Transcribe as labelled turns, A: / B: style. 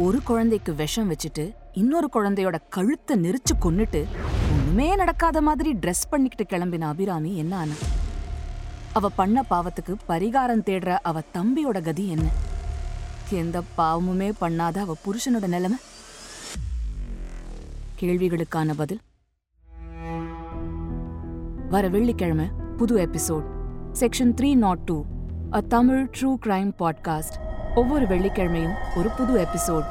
A: ஒரு குழந்தைக்கு விஷம் வச்சுட்டு இன்னொரு குழந்தையோட கழுத்தை நெரிச்சு கொன்னுட்டு ஒண்ணுமே நடக்காத மாதிரி ட்ரெஸ் பண்ணிக்கிட்டு கிளம்பின அபிராமி என்ன ஆனா? அவ பண்ண பாவத்துக்கு பரிகாரம் தேடுற அவ தம்பியோட கதி என்ன? எந்த பாவமுமே பண்ணாத அவ புருஷனோட நிலைமை? கேள்விகளுக்கான பதில். வர வெள்ளிக்கிழமை புது episode section three nought two a Tamil true crime podcast ஒவ்வொரு வெள்ளிக்கிழமையும் ஒரு புது எபிசோட்.